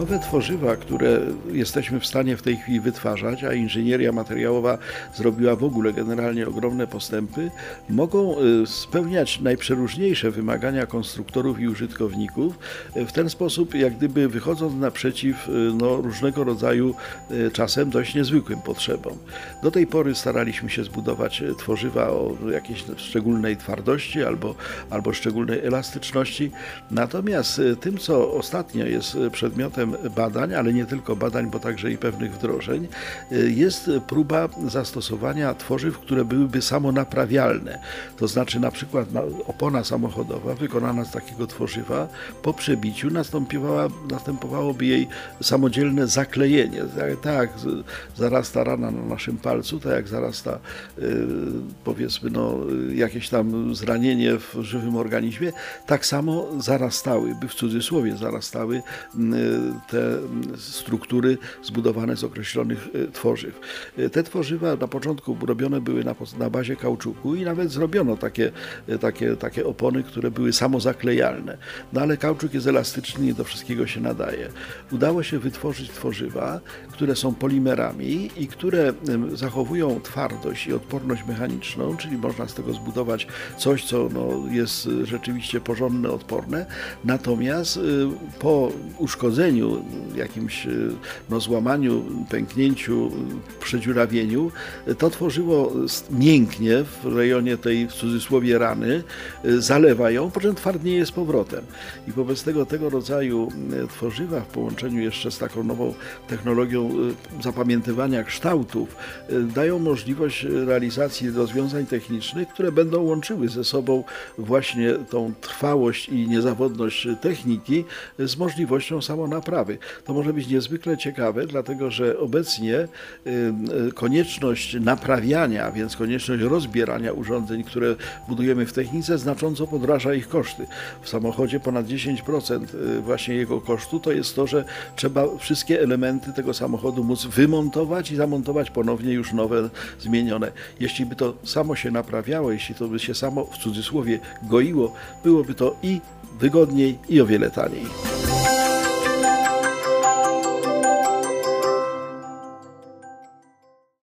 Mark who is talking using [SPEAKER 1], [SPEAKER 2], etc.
[SPEAKER 1] Nowe tworzywa, które jesteśmy w stanie w tej chwili wytwarzać, a inżynieria materiałowa zrobiła w ogóle generalnie ogromne postępy, mogą y, spełniać najprzeróżniejsze wymagania konstruktorów i użytkowników y, w ten sposób, jak gdyby wychodząc naprzeciw y, no, różnego rodzaju czasem dość niezwykłym potrzebom. Do tej pory staraliśmy się zbudować tworzywa o jakiejś szczególnej twardości albo, albo szczególnej elastyczności, natomiast tym, co ostatnio jest przedmiotem badań, ale nie tylko badań, bo także i pewnych wdrożeń, y, jest próba zastosowania tworzyw, które byłyby samonaprawialne. To znaczy na przykład opona samochodowa wykonana z takiego tworzywa po przebiciu następowałoby jej samodzielne zaklejenie. Tak, zarasta rana na naszym palcu, tak jak zarasta y, powiedzmy no, jakieś tam zranienie w żywym organizmie, tak samo zarastałyby, w cudzysłowie zarastały te struktury zbudowane z określonych e, tworzyw. E, te tworzywa na początku robione były na, na bazie kauczuku i nawet zrobiono takie, e, takie, takie opony, które były samozaklejalne. No ale kauczuk jest elastyczny i do wszystkiego się nadaje. Udało się wytworzyć tworzywa, które są polimerami i które zachowują twardość i odporność mechaniczną, czyli można z tego zbudować coś, co no, jest rzeczywiście porządne, odporne. Natomiast po uszkodzeniu jakimś e, no, złamaniu, pęknięciu, przedziurawieniu, to tworzywo mięknie w rejonie tej w cudzysłowie rany, e, zalewa ją, po czym twardnieje z powrotem. I wobec tego tego rodzaju e, tworzywa w połączeniu jeszcze z taką nową technologią zapamiętywania kształtów dają możliwość realizacji rozwiązań technicznych, które będą łączyły ze sobą właśnie tą trwałość i niezawodność techniki z możliwością samonaprawy. To może być niezwykle ciekawe, dlatego że obecnie y, konieczność naprawiania, więc konieczność rozbierania urządzeń, które budujemy w technice, znacząco podraża ich koszty. W samochodzie ponad 10% y, właśnie jego kosztu to jest to, że trzeba wszystkie elementy tego samochodu móc wymontować i zamontować ponownie już nowe, zmienione. Jeśli by to samo się naprawiało, jeśli to by się samo w cudzysłowie goiło, byłoby to i wygodniej i o wiele taniej.